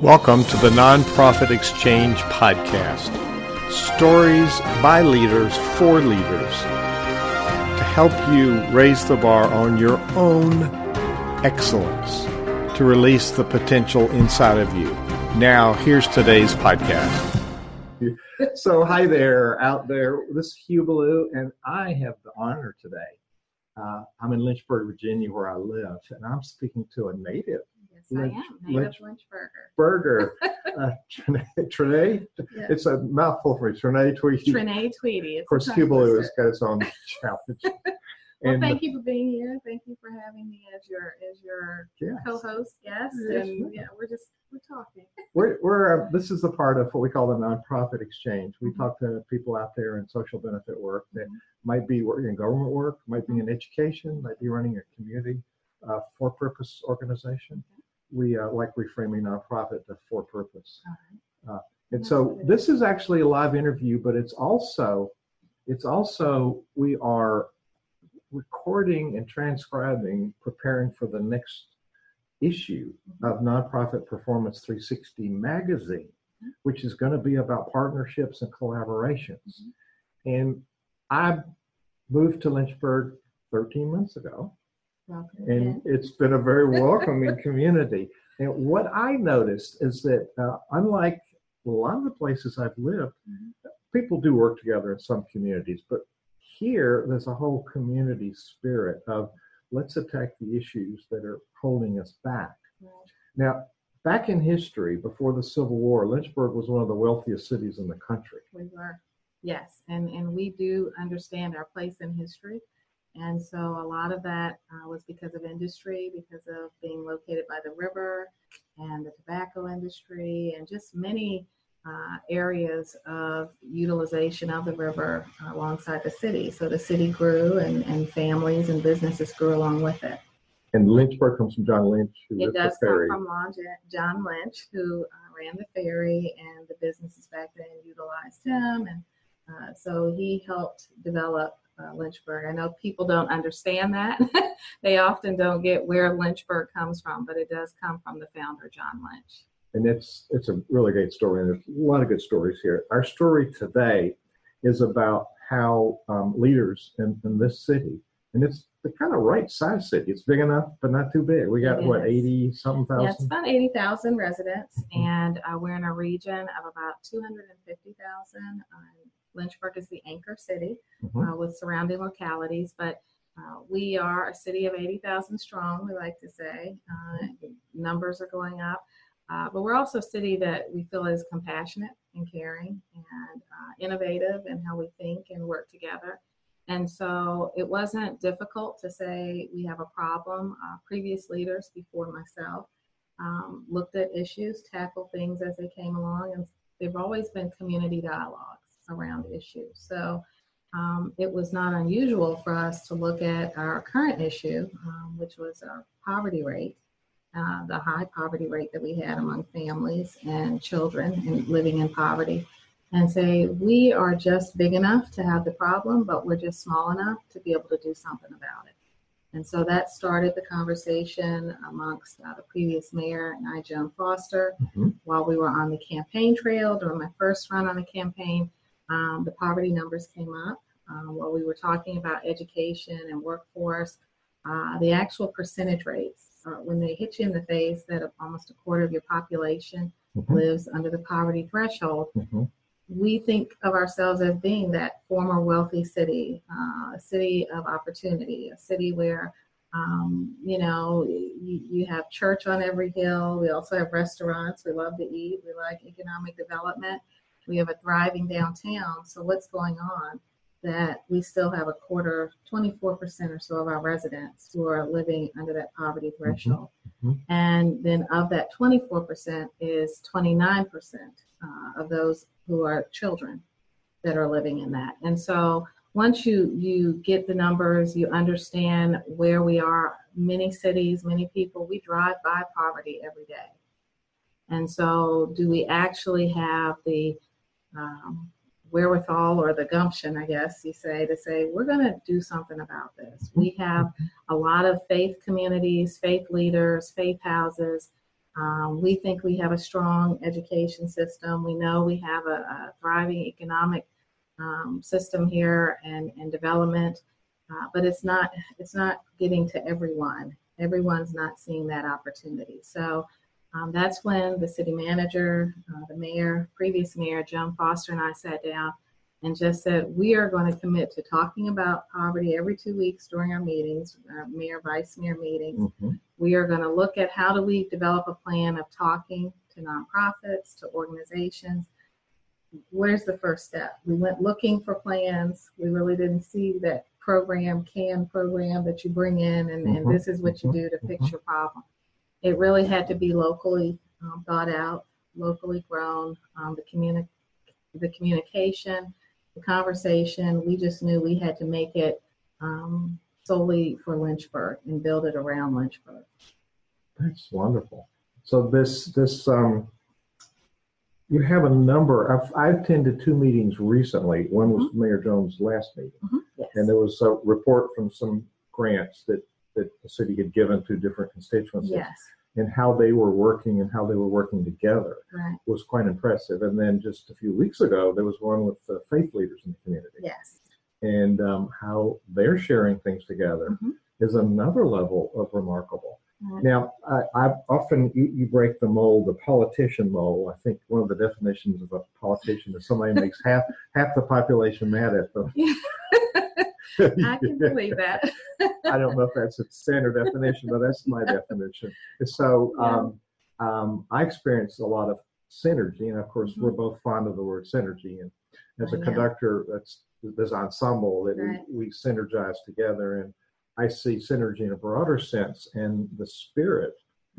Welcome to the Nonprofit Exchange Podcast. Stories by leaders for leaders to help you raise the bar on your own excellence, to release the potential inside of you. Now, here's today's podcast. So, hi there, out there. This is Hugh Ballou, and I have the honor today. Uh, I'm in Lynchburg, Virginia, where I live, and I'm speaking to a native Yes, I am. Lynch- Lynchburger. burger. uh, Treney? Yeah. It's a mouthful for me. Treney Tweedy. Treney Tweedy. Of course, Ballou has got its own challenge. Well, And, thank you for being here. Thank you for having me as your as your yes. co-host guest. Yes, and yeah, we're just we're talking. We're, we're uh, this is the part of what we call the nonprofit exchange. We Mhm. talk to people out there in social benefit work that Mhm. might be working in government work, might be in education, might be running a community uh, for-purpose organization. We uh, like reframing nonprofit to for-purpose. Uh, and so this is actually a live interview, but it's also it's also we are recording and transcribing, preparing for the next issue of Nonprofit Performance 360 magazine, which is going to be about partnerships and collaborations. And I moved to Lynchburg 13 months ago, Welcome and it's been a very welcoming community. And what I noticed is that, uh, unlike a lot of the places I've lived, Mhm. people do work together in some communities, but here there's a whole community spirit of let's attack the issues that are holding us back. Right. Now, back in history, before the Civil War, Lynchburg was one of the wealthiest cities in the country. We were. Yes, and and we do understand our place in history. And so a lot of that uh, was because of industry, because of being located by the river and the tobacco industry, and just many uh, areas of utilization of the river alongside the city. So the city grew, and, and families and businesses grew along with it. And Lynchburg comes from John Lynch, who It does the come from John Lynch, who uh, ran the ferry, and the businesses back then utilized him, and uh, so he helped develop uh, Lynchburg. I know people don't understand that; they often don't get where Lynchburg comes from, but it does come from the founder, John Lynch. and it's it's a really great story and there's a lot of good stories here our story today is about how um, leaders in, in this city and it's the kind of right size city it's big enough but not too big we got what 80 something thousand. Yeah, it's about 80,000 residents, Mhm. and uh, we're in a region of about 250,000. Uh, Lynchburg is the anchor city Mhm. uh, with surrounding localities, but uh, we are a city of 80,000 strong, we like to say. Uh, numbers are going up, uh, but we're also a city that we feel is compassionate and caring and uh, innovative in how we think and work together. And so it wasn't difficult to say we have a problem. Uh, previous leaders before myself um, looked at issues, tackled things as they came along, and they've always been community dialogues around issues. So um, it was not unusual for us to look at our current issue, um, which was our poverty rate, uh, the high poverty rate that we had among families and children and living in poverty, and say we are just big enough to have the problem, but we're just small enough to be able to do something about it. And so that started the conversation amongst uh, the previous mayor and I, Joan Foster, Mhm. while we were on the campaign trail during my first run on the campaign. Um, the poverty numbers came up um, while we were talking about education and workforce. Uh, the actual percentage rates, uh, when they hit you in the face that almost a quarter of your population Mhm. lives under the poverty threshold, Mhm. we think of ourselves as being that former wealthy city, uh, a city of opportunity, a city where, um, you know, you, you have church on every hill. We also have restaurants. We love to eat. We like economic development. We have a thriving downtown. So what's going on? That we still have a quarter, 24% or so of our residents who are living under that poverty threshold. Mhm. And then of that 24% is 29% uh, of those who are children that are living in that. And so once you you get the numbers, you understand where we are. Many cities, many people, we drive by poverty every day. And so, do we actually have the um, wherewithal or the gumption, I guess you say, to say, we're going to do something about this? We have a lot of faith communities, faith leaders, faith houses Um, we think we have a strong education system. We know we have a, a thriving economic um, system here and, and development, uh, but it's not it's not getting to everyone. Everyone's not seeing that opportunity. So um, that's when the city manager, uh, the mayor, previous mayor Joan Foster, and I sat down and just said we are going to commit to talking about poverty every two weeks during our meetings, our mayor vice mayor meetings. Mm-hmm. We are going to look at how do we develop a plan of talking to nonprofits, to organizations. Where's the first step? We went looking for plans. We really didn't see that program, can program that you bring in, and, and Mhm, this is what you do to fix mhm. your problem. It really had to be locally um, thought out, locally grown. Um, the communi- the communication, the conversation. We just knew we had to make it um, solely for Lynchburg and build it around Lynchburg. That's wonderful. So this this um, you have a number. I've, I've attended two meetings recently. One was Mayor Joan's last meeting, Yes. and there was a report from some grants that that the city had given to different constituencies, yes. and how they were working and how they were working together Right. was quite impressive. And then just a few weeks ago, there was one with the faith leaders in the community, Yes. and um, how they're sharing things together Mhm. is another level of remarkable. Right. Now, I, I often you, you break the mold, the politician mold. I think one of the definitions of a politician is somebody makes half half the population mad at them. I can believe that. I don't know if that's a standard definition, but that's my definition. So um, um, I experience a lot of synergy, and of course, we're both fond of the word synergy. And as a conductor, that's this ensemble that Right. we, we synergize together, and I see synergy in a broader sense and the spirit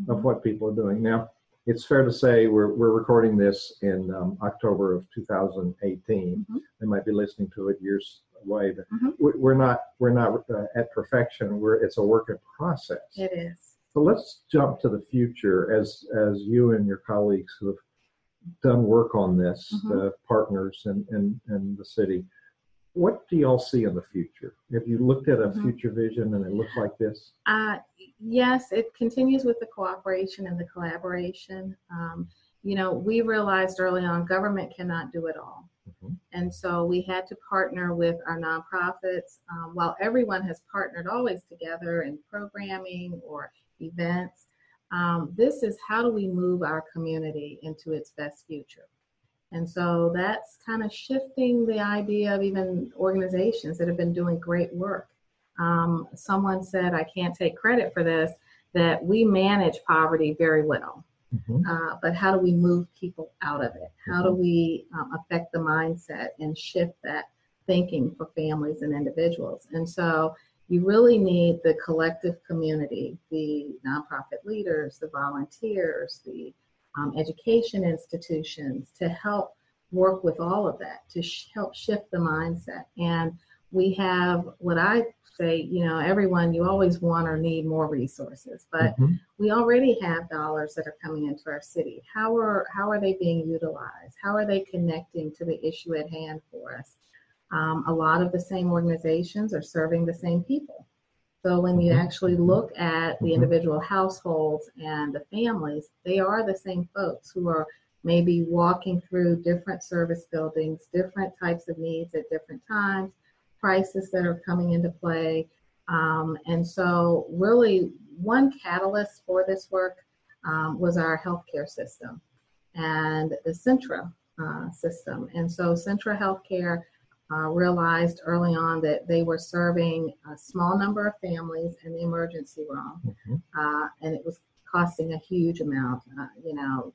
of what people are doing. Now, it's fair to say we're, we're recording this in um, October of 2018. Mhm. They might be listening to it years but Mhm. we- we're not we're not uh, at perfection. We're it's a work in process. It is. So let's jump to the future as as you and your colleagues who have done work on this, Mhm. uh, partners and, and and the city. What do y'all see in the future? Have you looked at a Mhm. future vision and it looks like this? Uh, yes, it continues with the cooperation and the collaboration. Um, you know, we realized early on government cannot do it all. And so we had to partner with our nonprofits. Um, while everyone has partnered always together in programming or events, um, this is how do we move our community into its best future? And so that's kind of shifting the idea of even organizations that have been doing great work. Um, someone said, I can't take credit for this, that we manage poverty very well. Mhm. Uh, but how do we move people out of it? How do we um, affect the mindset and shift that thinking for families and individuals? And so you really need the collective community, the nonprofit leaders, the volunteers, the um, education institutions to help work with all of that to sh- help shift the mindset. And we have what I say, you know, everyone, you always want or need more resources, but Mhm. we already have dollars that are coming into our city. How are how are they being utilized? How are they connecting to the issue at hand for us? Um, a lot of the same organizations are serving the same people. So when you Mhm. actually look at the Mhm. individual households and the families, they are the same folks who are maybe walking through different service buildings, different types of needs at different times, crises that are coming into play. Um, and so, really, one catalyst for this work um, was our healthcare system and the Centra uh, system. And so, Centra Healthcare uh, realized early on that they were serving a small number of families in the emergency room, Mhm. uh, and it was costing a huge amount. Uh, you know,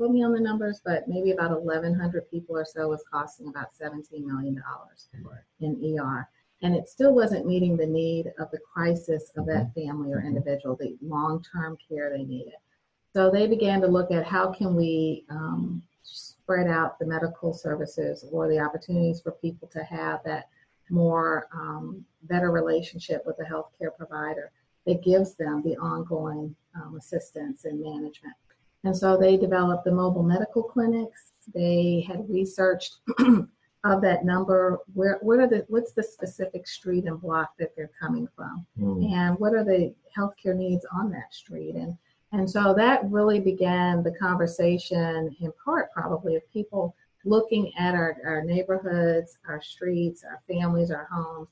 quote me on the numbers, but maybe about 1,100 people or so was costing about 17 million dollars Right. in ER. And it still wasn't meeting the need of the crisis of that family or Mhm. individual, the long-term care they needed. So they began to look at how can we um, spread out the medical services or the opportunities for people to have that more um, better relationship with the healthcare provider that gives them the ongoing um, assistance and management. And so they developed the mobile medical clinics. They had researched of that number, where what are the what's the specific street and block that they're coming from, Mm. and what are the healthcare needs on that street, and And so that really began the conversation, in part probably, of people looking at our, our neighborhoods, our streets, our families, our homes,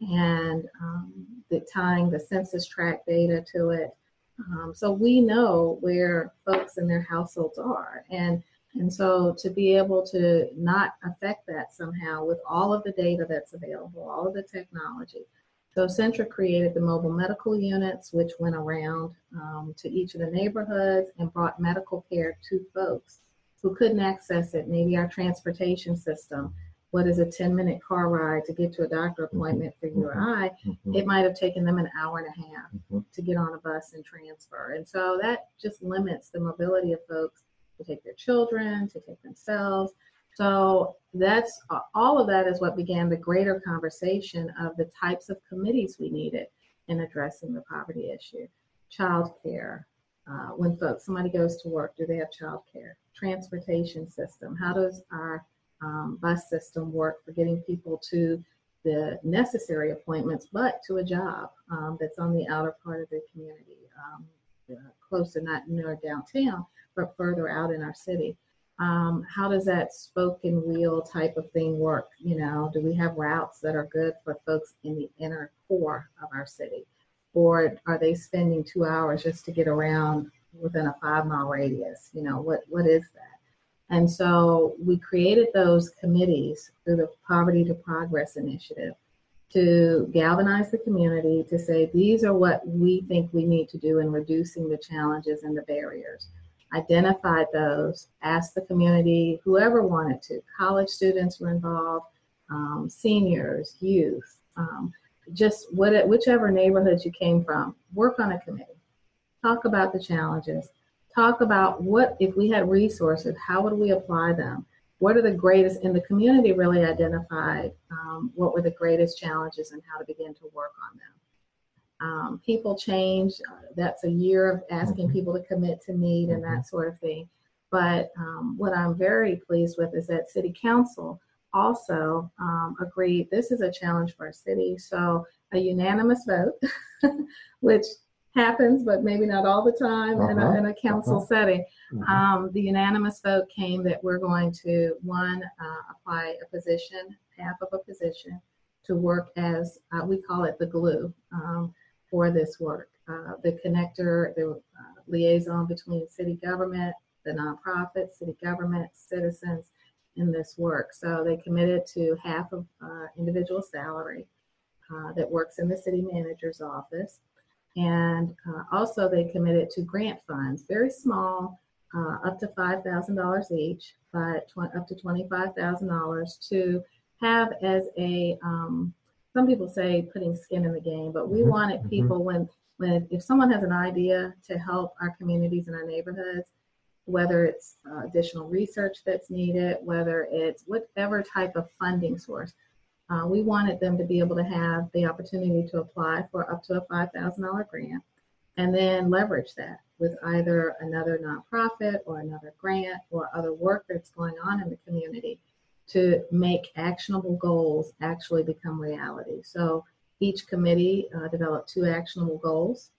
and um, the, tying the census tract data to it. Um, so we know where folks and their households are. And and so to be able to not affect that somehow with all of the data that's available, all of the technology. So Centra created the mobile medical units, which went around um, to each of the neighborhoods and brought medical care to folks who couldn't access it. Maybe our transportation system. What is a 10 minute car ride to get to a doctor mm-hmm. appointment for you or I? Mm-hmm. It might have taken them an hour and a half mm-hmm. to get on a bus and transfer. And so that just limits the mobility of folks to take their children, to take themselves. So that's all of that is what began the greater conversation of the types of committees we needed in addressing the poverty issue. Child care. Uh, when folks, somebody goes to work, do they have child care? Transportation system. How does our um, bus system work for getting people to the necessary appointments, but to a job um, that's on the outer part of the community, um, uh, close to not near downtown, but further out in our city. Um, how does that spoken wheel type of thing work? You know, do we have routes that are good for folks in the inner core of our city? Or are they spending two hours just to get around within a five mile radius? You know, what, what is that? And so we created those committees through the Poverty to Progress Initiative to galvanize the community to say these are what we think we need to do in reducing the challenges and the barriers identified those, asked the community, whoever wanted to, college students were involved, um, seniors, youth, um, just what, whichever neighborhoods you came from, work on a committee. Talk about the challenges. Talk about what, if we had resources, how would we apply them? What are the greatest, and the community really identified um, what were the greatest challenges and how to begin to work on them. Um, people change. Uh, that's a year of asking mm-hmm. people to commit to need and that mm-hmm. sort of thing. But um, what I'm very pleased with is that City Council also um, agreed this is a challenge for our city. So a unanimous vote, which happens, but maybe not all the time uh-huh. in, a, uh-huh. in, a, council uh-huh. setting. Mm-hmm. Um, the unanimous vote came that we're going to, one, uh, apply a position, half of a position, to work as, uh, we call it the glue. Um, for this work. Uh, the connector, the uh, liaison between city government, the nonprofit, city government, citizens in this work. So they committed to half of uh, individual salary uh, that works in the city manager's office. And uh, also they committed to grant funds, very small, uh, up to $5,000 each, but tw- up to $25,000 to have as a um, some people say putting skin in the game, but we mm-hmm. wanted mm-hmm. people mm-hmm. when when if someone has an idea to help our communities and our neighborhoods, whether it's uh, additional research that's needed, whether it's whatever type of funding source, uh, we wanted them to be able to have the opportunity to apply for up to a $5,000 grant and then leverage that with either another nonprofit or another grant or other work that's going on in the community to make actionable goals actually become reality. So each committee uh, developed two actionable goals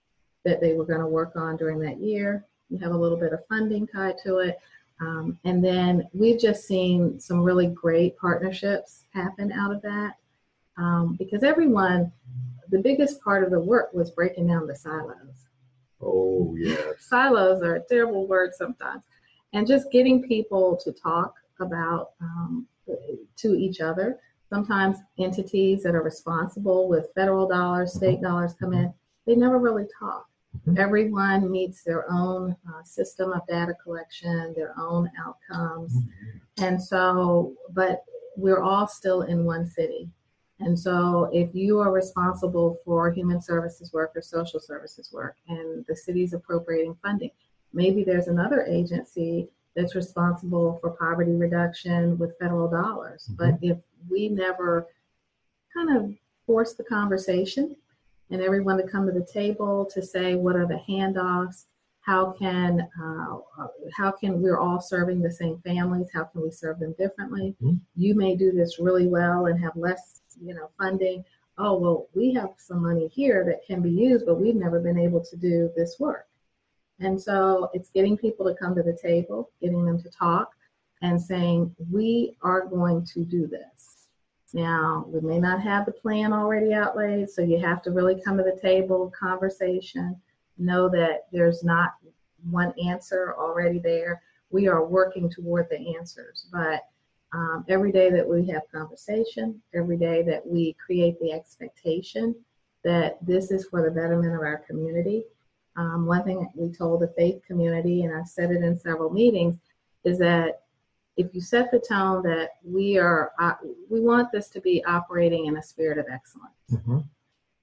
that they were going to work on during that year. You have a little bit of funding tied to it. Um, and then we've just seen some really great partnerships happen out of that um, because everyone, the biggest part of the work was breaking down the silos. Oh, yes. silos are a terrible word sometimes. And just getting people to talk about um, to each other. Sometimes entities that are responsible with federal dollars, state dollars come in, they never really talk. Mm-hmm. Everyone meets their own uh, system of data collection, their own outcomes. Mm-hmm. And so, but we're all still in one city. And so, if you are responsible for human services work or social services work and the city's appropriating funding, maybe there's another agency that's responsible for poverty reduction with federal dollars. Mm-hmm. But if we never kind of force the conversation and everyone to come to the table to say what are the handoffs, how can uh, how can we're all serving the same families? How can we serve them differently? Mm-hmm. You may do this really well and have less, you know, funding. Oh well, we have some money here that can be used, but we've never been able to do this work. And so it's getting people to come to the table, getting them to talk, and saying, we are going to do this. Now, we may not have the plan already outlaid, so you have to really come to the table, conversation, know that there's not one answer already there. We are working toward the answers, but um, every day that we have conversation, every day that we create the expectation that this is for the betterment of our community. Um, one thing we told the faith community, and I've said it in several meetings, is that if you set the tone that we are, uh, we want this to be operating in a spirit of excellence. Mm-hmm.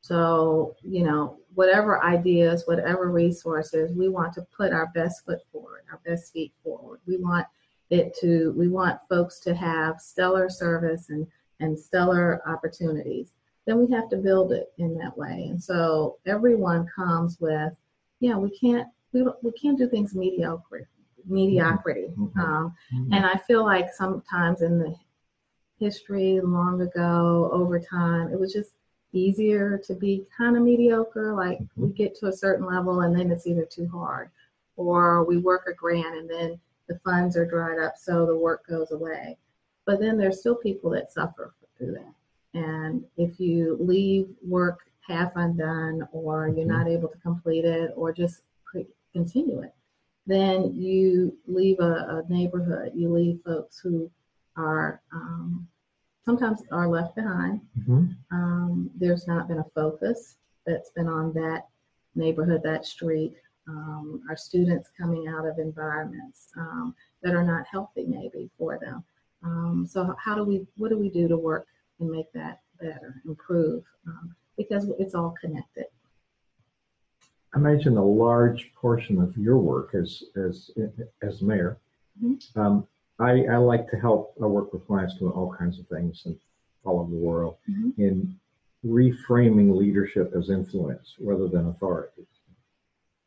So, you know, whatever ideas, whatever resources, we want to put our best foot forward, our best feet forward. We want it to, we want folks to have stellar service and, and stellar opportunities. Then we have to build it in that way. And so everyone comes with, yeah, we can't, we, we can't do things mediocre, mediocrity. Mm-hmm. Um, mm-hmm. And I feel like sometimes in the history long ago, over time, it was just easier to be kind of mediocre. Like we mm-hmm. get to a certain level and then it's either too hard, or we work a grant and then the funds are dried up, so the work goes away. But then there's still people that suffer through that. And if you leave work half undone, or you're mm-hmm. not able to complete it, or just continue it, then you leave a, a neighborhood. You leave folks who are um, sometimes are left behind. Mm-hmm. Um, there's not been a focus that's been on that neighborhood, that street. Um, our students coming out of environments um, that are not healthy, maybe for them. Um, so, how do we? What do we do to work and make that better, improve? Um, because it's all connected. I imagine a large portion of your work as as as mayor mm-hmm. um, I, I like to help. I work with clients doing all kinds of things and all over the world mm-hmm. in reframing leadership as influence rather than authority.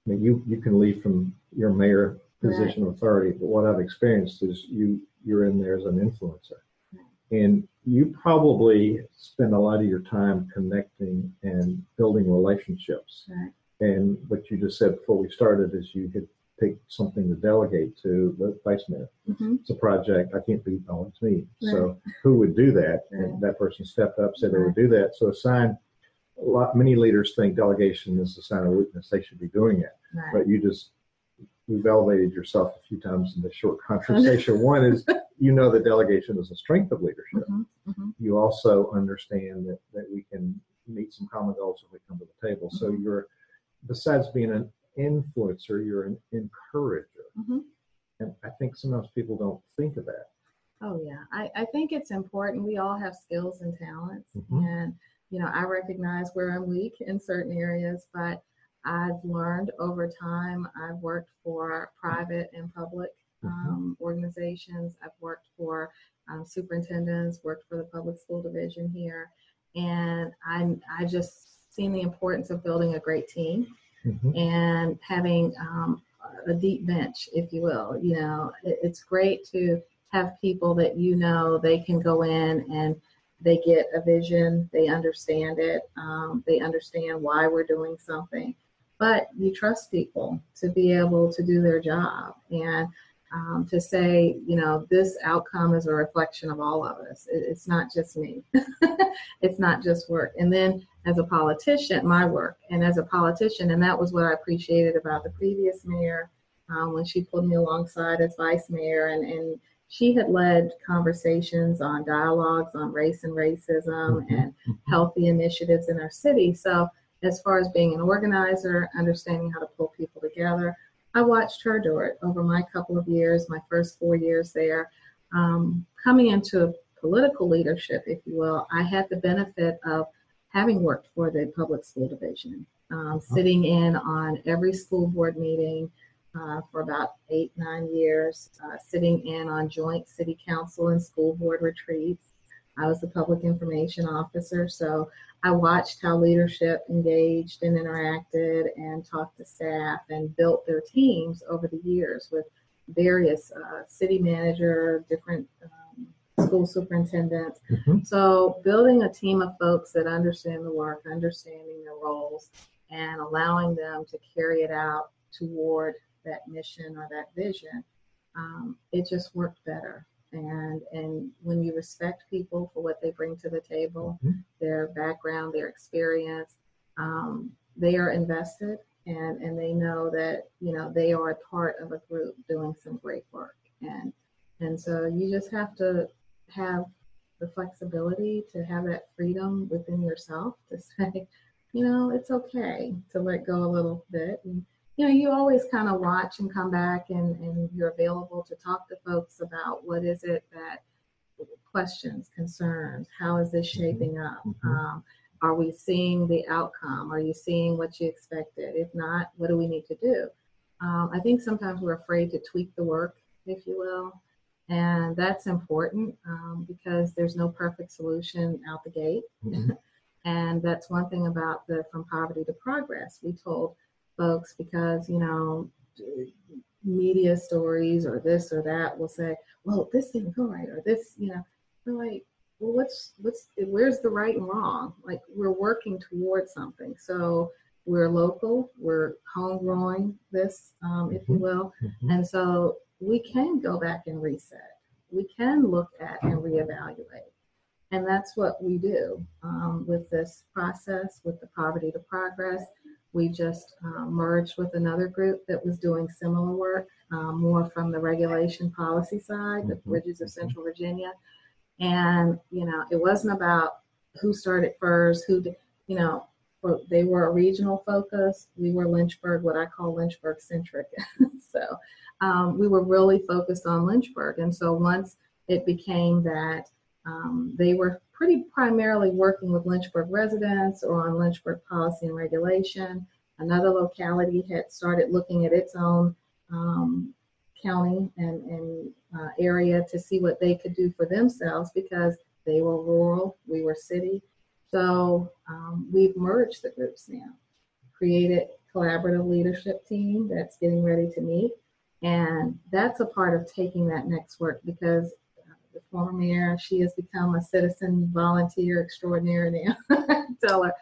I mean, you you can lead from your mayor position right. of authority, but what I've experienced is you you're in there as an influencer, right. and you probably spend a lot of your time connecting and building relationships. Right. And what you just said before we started is you could take something to delegate to the vice mayor. Mm-hmm. It's a project. I can't be, oh, it's me. Right. So who would do that? Right. And that person stepped up, said right. they would do that. So a sign, a lot, many leaders think delegation is a sign of weakness. They should be doing it. But you just, you've elevated yourself a few times in this short conversation. One is you know that delegation is a strength of leadership. Mm-hmm. Mm-hmm. You also understand that, that we can meet some common goals if we come to the table. So mm-hmm. you're, besides being an influencer, you're an encourager. Mm-hmm. And I think sometimes people don't think of that. Oh, yeah. I, I think it's important. We all have skills and talents. Mm-hmm. And, you know, I recognize where I'm weak in certain areas, but I've learned over time. I've worked for private and public mm-hmm. um, organizations. I've worked for um, superintendents, worked for the public school division here. And I, I just seen the importance of building a great team mm-hmm. and having um, a deep bench, if you will. You know, it, it's great to have people that you know they can go in and they get a vision, they understand it, um, they understand why we're doing something. But you trust people to be able to do their job. And um, to say, you know, this outcome is a reflection of all of us. It, it's not just me. it's not just work. And then as a politician, my work, and as a politician, and that was what I appreciated about the previous mayor um, when she pulled me alongside as vice mayor, and, and she had led conversations on dialogues on race and racism mm-hmm. and healthy initiatives in our city. So, as far as being an organizer, understanding how to pull people together, I watched her do it over my couple of years, my first four years there. Um, coming into political leadership, if you will, I had the benefit of having worked for the public school division, um, sitting in on every school board meeting uh, for about eight, nine years, uh, sitting in on joint city council and school board retreats. I was the public information officer, so I watched how leadership engaged and interacted and talked to staff and built their teams over the years with various uh, city manager, different um, school superintendents. Mm-hmm. So building a team of folks that understand the work, understanding their roles, and allowing them to carry it out toward that mission or that vision, um, it just worked better. And and when you respect people for what they bring to the table, Mhm. their background, their experience, um, they are invested and and they know that you know they are a part of a group doing some great work. And and so you just have to have the flexibility to have that freedom within yourself to say, you know, it's okay to let go a little bit. And, you know, you always kind of watch and come back and, and you're available to talk to folks about what is it that questions, concerns, how is this shaping up? Mhm. Um, are we seeing the outcome? Are you seeing what you expected? If not, what do we need to do? Um, I think sometimes we're afraid to tweak the work, if you will. And that's important um, because there's no perfect solution out the gate. Mhm. And that's one thing about the From Poverty to Progress. We told folks because, you know, media stories or this or that will say, well, this didn't go right, or this, you know, we're like, well, what's, what's, where's the right and wrong? Like, we're working towards something. So we're local, we're home growing this, um, if you will. Mhm. And so we can go back and reset. We can look at and reevaluate. And that's what we do um, with this process, with the Poverty to Progress. We just uh, merged with another group that was doing similar work, um, more from the regulation policy side, the Mhm. Bridges of Central Virginia. And, you know, it wasn't about who started first, who, did, you know, they were a regional focus. We were Lynchburg, what I call Lynchburg centric. so um, we were really focused on Lynchburg. And so once it became that um, they were pretty primarily working with Lynchburg residents or on Lynchburg policy and regulation, another locality had started looking at its own um, county and, and uh, area to see what they could do for themselves because they were rural, we were city. So um, we've merged the groups now, created collaborative leadership team that's getting ready to meet. And that's a part of taking that next work because the former mayor, she has become a citizen volunteer extraordinaire now. Tell her,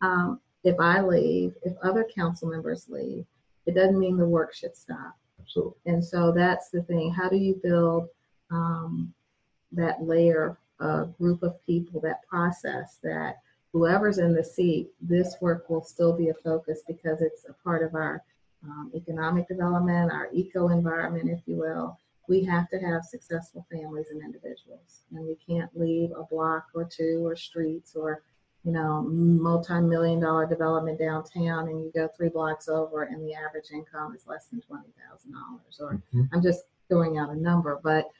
um, if I leave, if other council members leave, it doesn't mean the work should stop. Absolutely. And so that's the thing. How do you build um, that layer, uh, group of people, that process that whoever's in the seat, this work will still be a focus because it's a part of our um, economic development, our eco environment, if you will. We have to have successful families and individuals, and we can't leave a block or two or streets or you know, multi-million dollar development downtown and you go three blocks over and the average income is less than $20,000 or Mhm. I'm just throwing out a number, but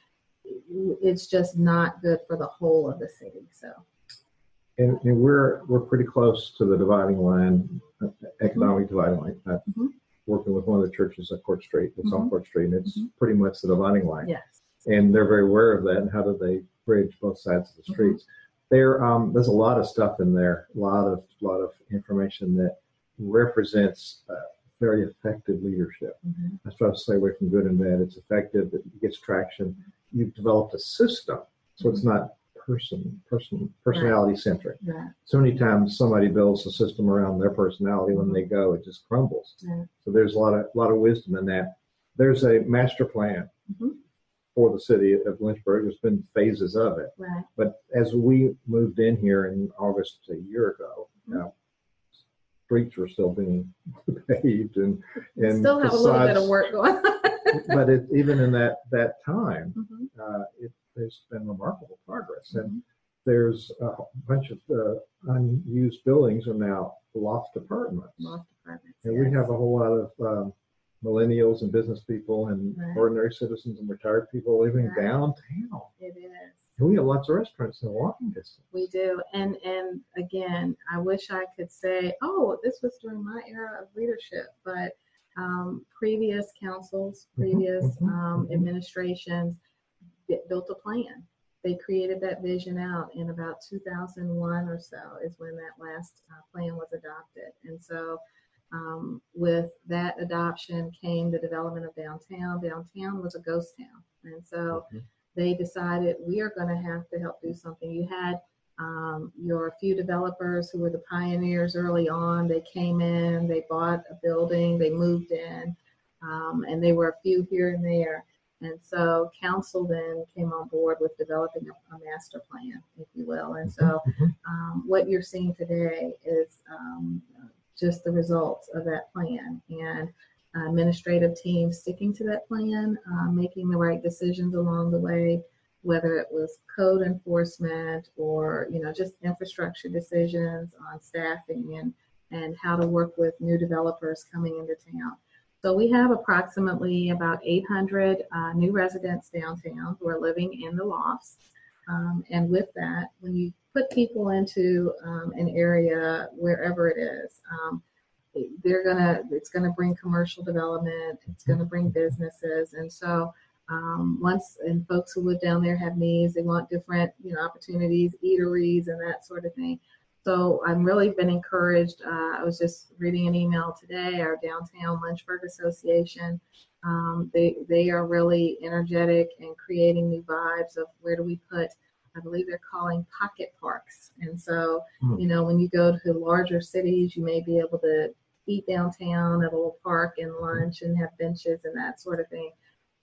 it's just not good for the whole of the city. So, And, and we're we're pretty close to the dividing line, uh, economic dividing line. Uh, Mhm. Working with one of the churches at Court Street, it's on Mhm. Court Street, and it's Mhm. pretty much the dividing line. yes. And they're very aware of that. And how do they bridge both sides of the Mhm. streets? There, um, there's a lot of stuff in there, a lot of lot of information that represents uh, very effective leadership. Mhm. I try to stay away from good and bad. It's effective. It gets traction. You've developed a system, so it's not person person personality centric. Right. So many times somebody builds a system around their personality. When they go, it just crumbles. Right. So there's a lot of lot of wisdom in that. There's a master plan Mhm. for the city of Lynchburg. There's been phases of it, Right. but as we moved in here in August a year ago, Mhm. uh, streets were still being paved and and Still have a little bit of work going on. but it, even in that that time, Mhm. uh, it, there's been remarkable progress, and Mhm. there's a bunch of uh, unused buildings are now loft apartments, Lost apartments, and we have a whole lot of um, millennials and business people and Right. ordinary citizens and retired people living Right. downtown. It is. And we have lots of restaurants in walking distance. We do. And and again, I wish I could say, oh, this was during my era of leadership, but um, previous councils, Mhm, previous mhm, um, mhm. administrations built a plan. They created that vision out in about 2001 or so is when that last uh, plan was adopted. And so um, with that adoption came the development of downtown. Downtown was a ghost town. And so Mhm. they decided we are going to have to help do something. You had Um, your few developers who were the pioneers early on, they came in, they bought a building, they moved in, um, and they were a few here and there. And so council then came on board with developing a, a master plan, if you will. And so um, what you're seeing today is um, just the results of that plan and administrative team sticking to that plan, uh, making the right decisions along the way, whether it was code enforcement or you know just infrastructure decisions on staffing and and how to work with new developers coming into town. So we have approximately about 800 uh, new residents downtown who are living in the lofts. Um, and with that, when you put people into um, an area, wherever it is, um, they're gonna, it's gonna bring commercial development, it's gonna bring businesses. And so um, once, and folks who live down there have needs, they want different, you know, opportunities, eateries and that sort of thing. So I'm really been encouraged. Uh, I was just reading an email today. Our downtown Lynchburg Association, um, they they are really energetic and creating new vibes of where do we put. I believe they're calling pocket parks. And so, Hmm. you know, when you go to larger cities, you may be able to eat downtown at a little park and lunch and have benches and that sort of thing.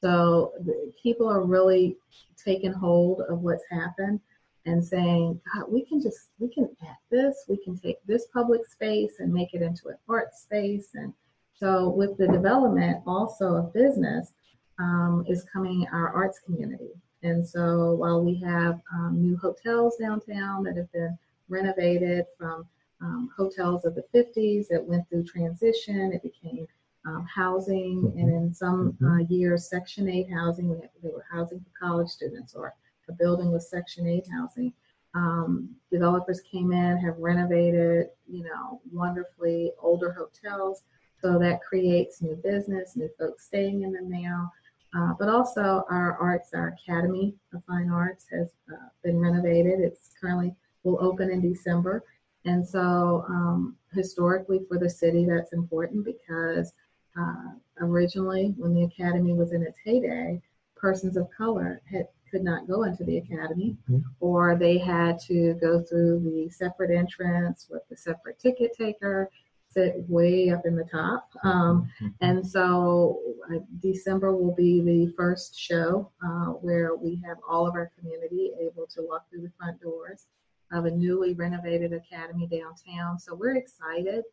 So the, people are really taking hold of what's happened and saying, God, we can just we can add this, we can take this public space and make it into an art space. And so with the development also of business um, is coming our arts community. And so while we have um, new hotels downtown that have been renovated from um, hotels of the 50s that went through transition, it became um, housing, and in some uh, years, Section 8 housing. We had, they were housing for college students, or a building with Section 8 housing. Um, developers came in, have renovated, you know, wonderfully older hotels. So that creates new business, new folks staying in them now. Uh, but also our arts, our Academy of Fine Arts has uh, been renovated. It's currently will open in December. And so um, historically for the city, that's important because uh, originally when the Academy was in its heyday, persons of color had could not go into the academy, Mhm. or they had to go through the separate entrance with the separate ticket taker, sit way up in the top. Um, and so uh, December will be the first show uh, where we have all of our community able to walk through the front doors of a newly renovated academy downtown. So we're excited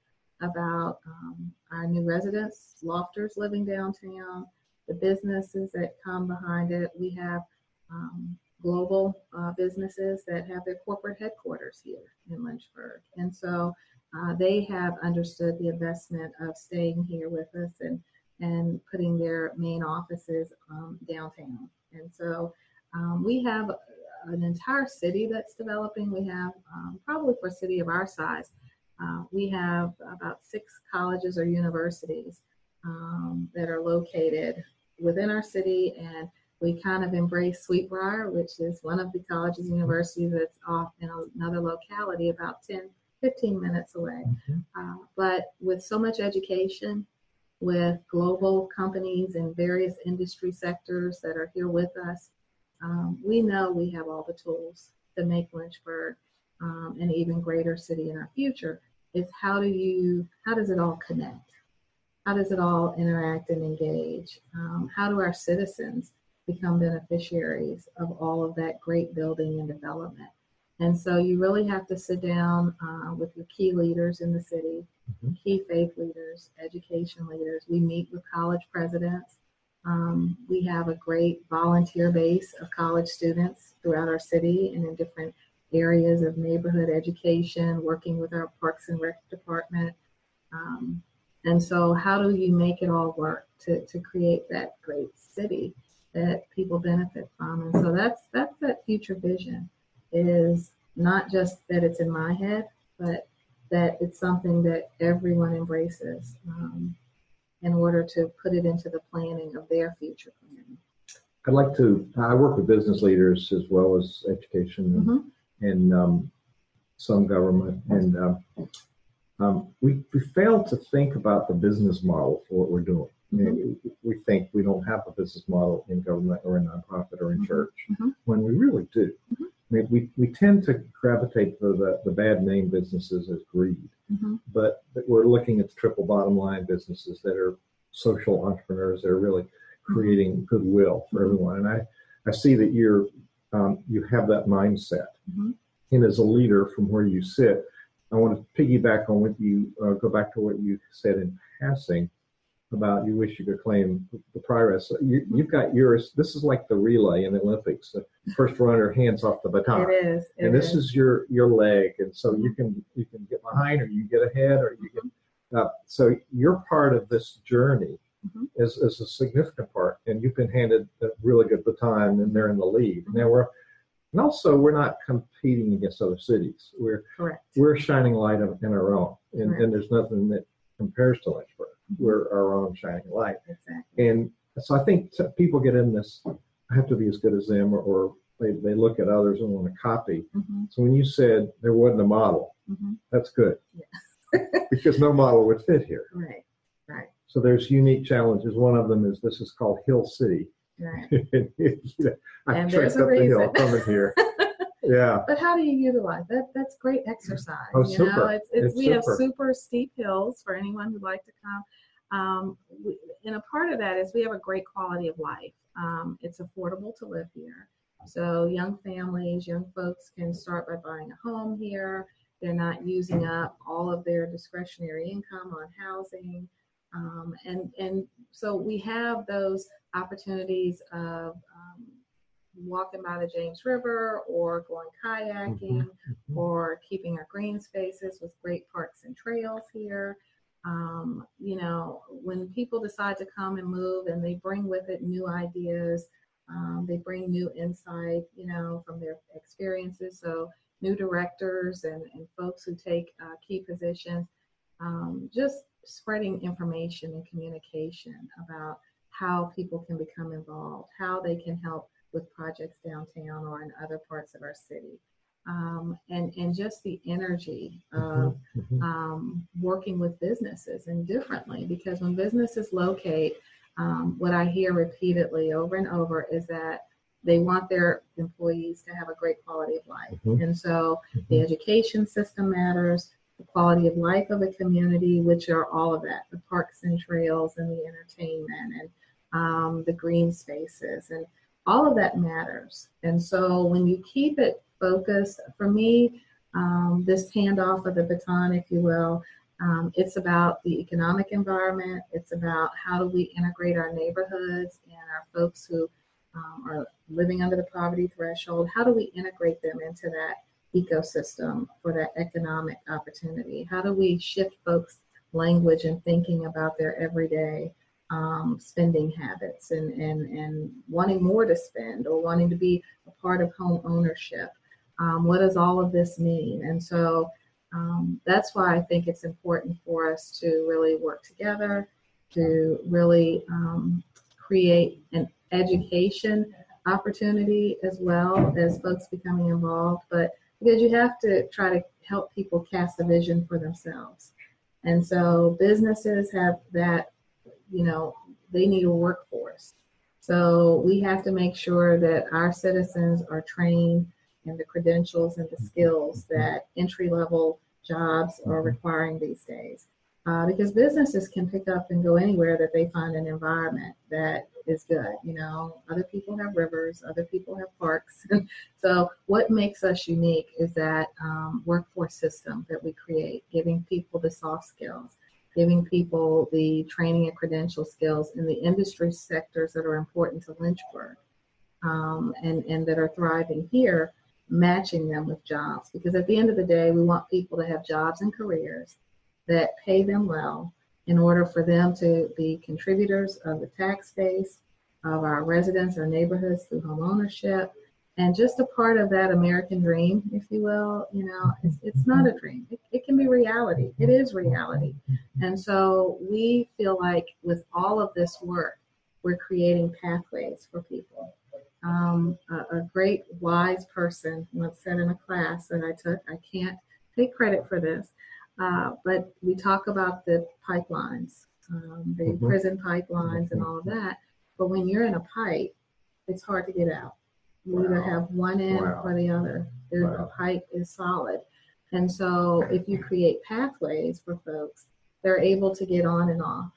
about um, our new residents, lofters living downtown, the businesses that come behind it. We have um, global uh, businesses that have their corporate headquarters here in Lynchburg. And so uh, they have understood the investment of staying here with us and, and putting their main offices um, downtown. And so um, we have an entire city that's developing. We have um, probably for a city of our size, uh, we have about six colleges or universities um, that are located within our city, and we kind of embrace Sweet Briar, which is one of the colleges and universities that's off in another locality about 10, 15 minutes away. Mhm. Uh, but with so much education, with global companies and various industry sectors that are here with us, um, we know we have all the tools to make Lynchburg um, an even greater city in our future. It's how do you, how does it all connect? How does it all interact and engage? Um, how do our citizens become beneficiaries of all of that great building and development? And so you really have to sit down uh, with your key leaders in the city, Mhm. key faith leaders, education leaders. We meet with college presidents. Um, we have a great volunteer base of college students throughout our city and in different areas of neighborhood education, working with our Parks and Rec department. Um, and so, how do you make it all work to, to create that great city that people benefit from? And so, that's that's that future vision is not just that it's in my head, but that it's something that everyone embraces um, in order to put it into the planning of their future planning. I'd like to, I work with business leaders as well as education and Mhm. and um, some government. And um, um, we, we fail to think about the business model for what we're doing. Mhm. We think we don't have a business model in government or in nonprofit or in Mhm. church Mhm. when we really do. Mhm. I mean, we, we tend to gravitate to the, the bad name businesses as greed, but, but we're looking at the triple bottom line businesses that are social entrepreneurs that are really creating goodwill for everyone. And I, I see that you're um, you have that mindset. Mhm. And as a leader from where you sit, I want to piggyback on what you uh, go back to what you said in passing about you wish you could claim the progress. You, you've got yours. This is like the relay in the Olympics. The first runner hands off the baton It is. it and this is your your leg and so you can you can get behind or you can get ahead or you can uh, so you're part of this journey Mhm. is, is a significant part and you've been handed a really good baton and they're in the lead now we're and also we're not competing against other cities we're correct. we're shining light in, in our own and, and there's nothing that compares to lynchburg Mm-hmm. We're our own shining light Exactly. and so I think people get in this, I have to be as good as them, or, or they, they look at others and want to copy. hmm So when you said there wasn't a model, hmm that's good. because no model would fit here. Right. Right. So there's unique challenges. One of them is this is called Hill City. Right. I And trekked there's a up the hill coming here. Yeah. But how do you utilize that? That's great exercise. Oh, you super. know, it's, it's, It's we have super. super steep hills for anyone who'd like to come. Um, we, and a part of that is we have a great quality of life. Um, it's affordable to live here. So young families, young folks can start by buying a home here. They're not using up all of their discretionary income on housing. Um, and, and so we have those opportunities of um, walking by the James River or going kayaking Mhm. or keeping our green spaces with great parks and trails here. Um, you know, when people decide to come and move and they bring with it new ideas, um, they bring new insight, you know, from their experiences. So, new directors and, and folks who take uh, key positions, um, just spreading information and communication about how people can become involved, how they can help with projects downtown or in other parts of our city. Um, and, and just the energy of Mhm. um, working with businesses and differently because when businesses locate, um, what I hear repeatedly over and over is that they want their employees to have a great quality of life. Mhm. And so the education system matters, the quality of life of the community, which are all of that the parks and trails and the entertainment and um, the green spaces and all of that matters. And so when you keep it focused, for me, um, this handoff of the baton, if you will, um, it's about the economic environment. It's about how do we integrate our neighborhoods and our folks who um, are living under the poverty threshold. How do we integrate them into that ecosystem for that economic opportunity? How do we shift folks' language and thinking about their everyday um, spending habits and, and, and wanting more to spend or wanting to be a part of home ownership? Um, what does all of this mean? And so um, that's why I think it's important for us to really work together to really um, create an education opportunity as well as folks becoming involved. But because you have to try to help people cast a vision for themselves. And so businesses have that, you know, they need a workforce. So we have to make sure that our citizens are trained in the credentials and the skills that entry level jobs are requiring these days. Uh, because businesses can pick up and go anywhere that they find an environment that is good. You know, other people have rivers, other people have parks. so, what makes us unique is that um, workforce system that we create, giving people the soft skills, giving people the training and credential skills in the industry sectors that are important to Lynchburg um, and, and that are thriving here, matching them with jobs. Because at the end of the day, we want people to have jobs and careers that pay them well in order for them to be contributors of the tax base of our residents or neighborhoods through home ownership and just a part of that American dream, if you will. You know, it's, it's not a dream, it, it can be reality. It is reality. And so we feel like with all of this work, we're creating pathways for people. Um, a, a great wise person once said in a class that I took, I can't take credit for this, uh, but we talk about the pipelines, um, the Mhm. prison pipelines, and all of that. But when you're in a pipe, it's hard to get out. You either Wow. have one end Wow. or the other. There's Wow. the pipe is solid. And so if you create pathways for folks, they're able to get on and off.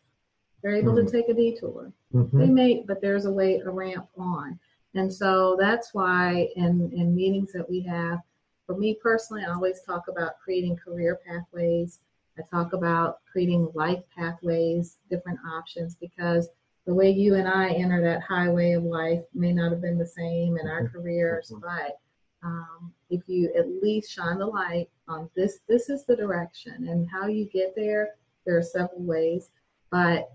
They're able Mhm. to take a detour. Mhm. They may, but there's a way, a ramp on. And so that's why in, in meetings that we have, for me personally, I always talk about creating career pathways. I talk about creating life pathways, different options, because the way you and I enter that highway of life may not have been the same in our Mhm. careers, Mhm. but um, if you at least shine the light on this, this is the direction, and how you get there, there are several ways, but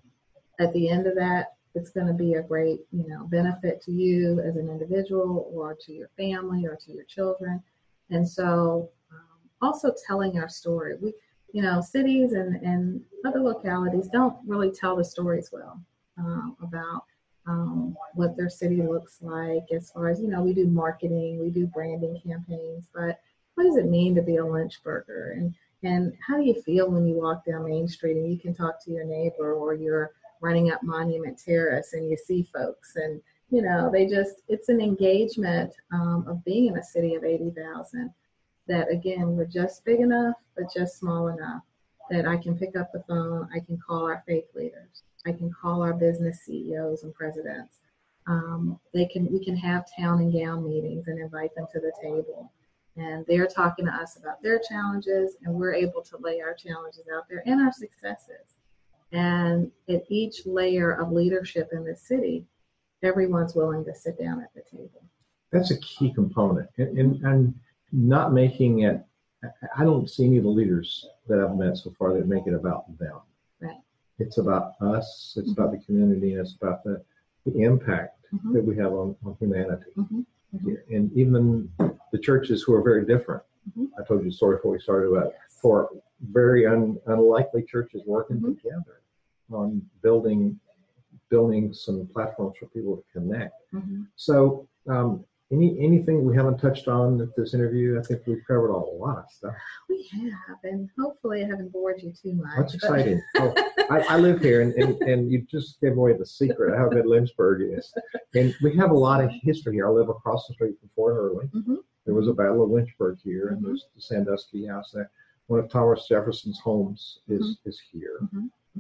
at the end of that, it's going to be a great, you know, benefit to you as an individual or to your family or to your children. And so, um, also telling our story. We, you know, cities and, and other localities don't really tell the stories well um, about um, what their city looks like as far as, you know, we do marketing, we do branding campaigns, but what does it mean to be a Lynchburger? And, and how do you feel when you walk down Main Street and you can talk to your neighbor or you're running up Monument Terrace and you see folks and, you know, they just, it's an engagement um, of being in a city of 80,000 that, again, we're just big enough, but just small enough that I can pick up the phone, I can call our faith leaders, I can call our business CEOs and presidents. Um, they can, we can have town and gown meetings and invite them to the table. And they're talking to us about their challenges, and we're able to lay our challenges out there and our successes. And at each layer of leadership in the city, everyone's willing to sit down at the table. That's a key component, and, and, and not making it. I don't see any of the leaders that I've met so far that make it about them. It's about us. It's about the community, and it's about the, the impact Mhm. that we have on, on humanity. Mhm. here. And even the churches who are very different. I told you the story before we started about for very un, unlikely churches working together on building building some platforms for people to connect. So, um, any anything we haven't touched on at this interview? I think we've covered a lot of stuff. We have, and hopefully I haven't bored you too much. That's exciting. oh, I, I live here, and, and, and you just gave away the secret of how good Lynchburg is. And we have a lot of history here. I live across the street from Fort Early. Mhm. There was a Battle of Lynchburg here, and Mhm. there's the Sandusky House there. One of Thomas Jefferson's homes is is here.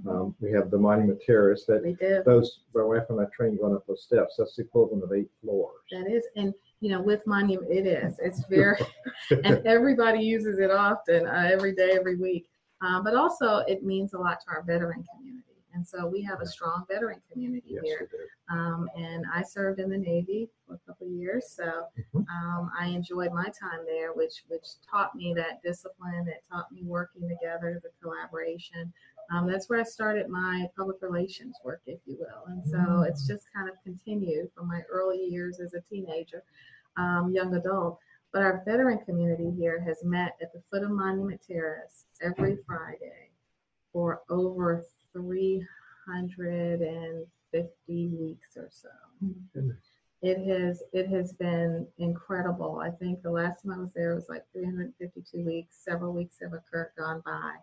Um, we have the Monument Terrace that We do. those my wife and I trained going up those steps. That's the equivalent of eight floors. That is, and you know, with Monument, it is. It's very, and everybody uses it often, uh, every day, every week. Uh, but also, it means a lot to our veteran community. And so we have a strong veteran community yes, here. Um, and I served in the Navy for a couple of years, so Mhm. um, I enjoyed my time there, which which taught me that discipline. It taught me working together, the collaboration. Um, that's where I started my public relations work, if you will. And so it's just kind of continued from my early years as a teenager, um, young adult. But our veteran community here has met at the foot of Monument Terrace every Friday for over 350 weeks or so. Goodness. It has it has been incredible. I think the last time I was there was like 352 weeks. Several weeks have occurred gone by,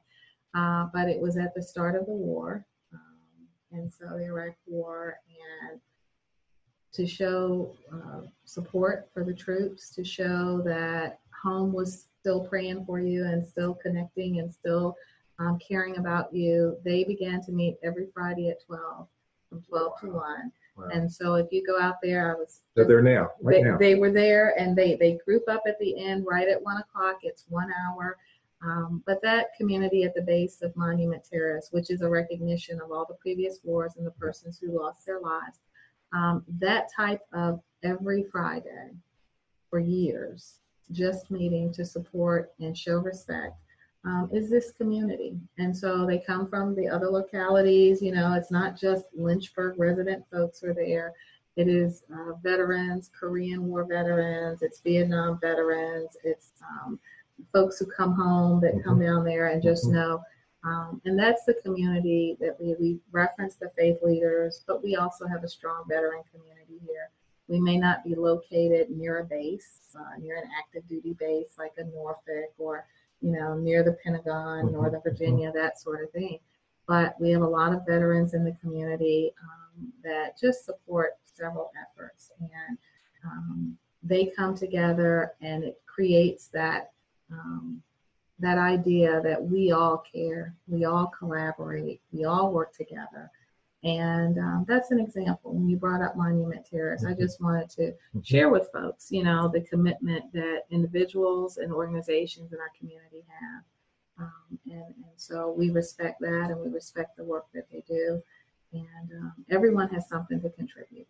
uh, but it was at the start of the war, um, and so the Iraq War, and to show uh, support for the troops, to show that home was still praying for you and still connecting and still um, caring about you. They began to meet every Friday at 12, from 12 to 1. Wow. And so if you go out there, I was They're there now, right they, now. they were there and they they group up at the end right at one o'clock. It's one hour. Um, but that community at the base of Monument Terrace, which is a recognition of all the previous wars and the persons who lost their lives, um, that type of every Friday for years, just meeting to support and show respect um, is this community. And so they come from the other localities. You know, it's not just Lynchburg resident folks who are there. It is uh, veterans, Korean War veterans, it's Vietnam veterans, it's um, folks who come home that come down there and just Mhm. know. Um, and that's the community that we, we reference the faith leaders, but we also have a strong veteran community here. We may not be located near a base, uh, near an active duty base like a Norfolk or you know, near the Pentagon, Northern mhm. Virginia, that sort of thing. But we have a lot of veterans in the community um, that just support several efforts. And um, they come together and it creates that um, that idea that we all care, we all collaborate, we all work together. And um, that's an example. When you brought up Monument Terrace, I just wanted to share with folks, you know, the commitment that individuals and organizations in our community have. Um, and, and so we respect that and we respect the work that they do. And um, everyone has something to contribute.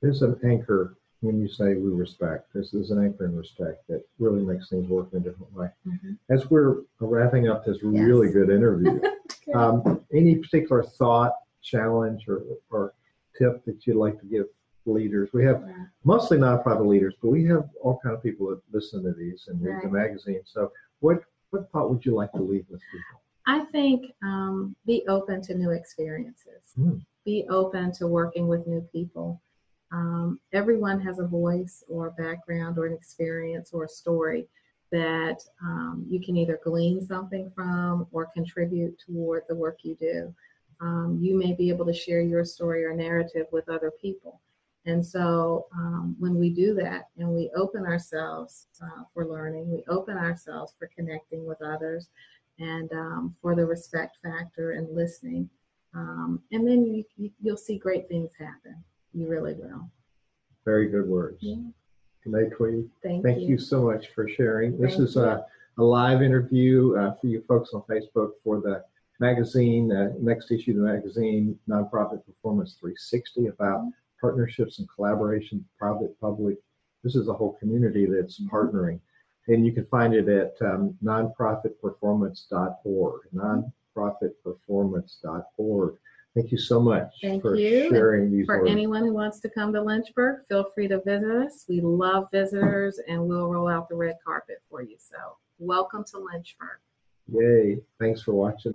There's an anchor when you say we respect. This is an anchor in respect that really makes things work in a different way. Mhm. As we're wrapping up this really good interview, um, any particular thought, challenge, or, or tip that you'd like to give leaders? We have Yeah. mostly nonprofit leaders, but we have all kind of people that listen to these and read the magazine. So, what what thought would you like to leave with people? I think um, be open to new experiences. Hmm. Be open to working with new people. Um, everyone has a voice or a background or an experience or a story that um, you can either glean something from or contribute toward the work you do. Um, you may be able to share your story or narrative with other people. And so um, when we do that and we open ourselves uh, for learning, we open ourselves for connecting with others, and um, for the respect factor and listening. Um, and then you, you, you'll see great things happen. You really will. Very good words. Yeah. Treney Tweedy, Thank, thank you. you so much for sharing. This Thank is a, a live interview uh, for you folks on Facebook for the magazine, uh, next issue of the magazine, Nonprofit Performance 360, about partnerships and collaboration, private, public. This is a whole community that's Mhm. partnering. And you can find it at um, nonprofitperformance.org, nonprofitperformance.org. Thank you so much Thank for you. sharing these For words. anyone who wants to come to Lynchburg, feel free to visit us. We love visitors and we'll roll out the red carpet for you. So, welcome to Lynchburg. Yay. Thanks for watching.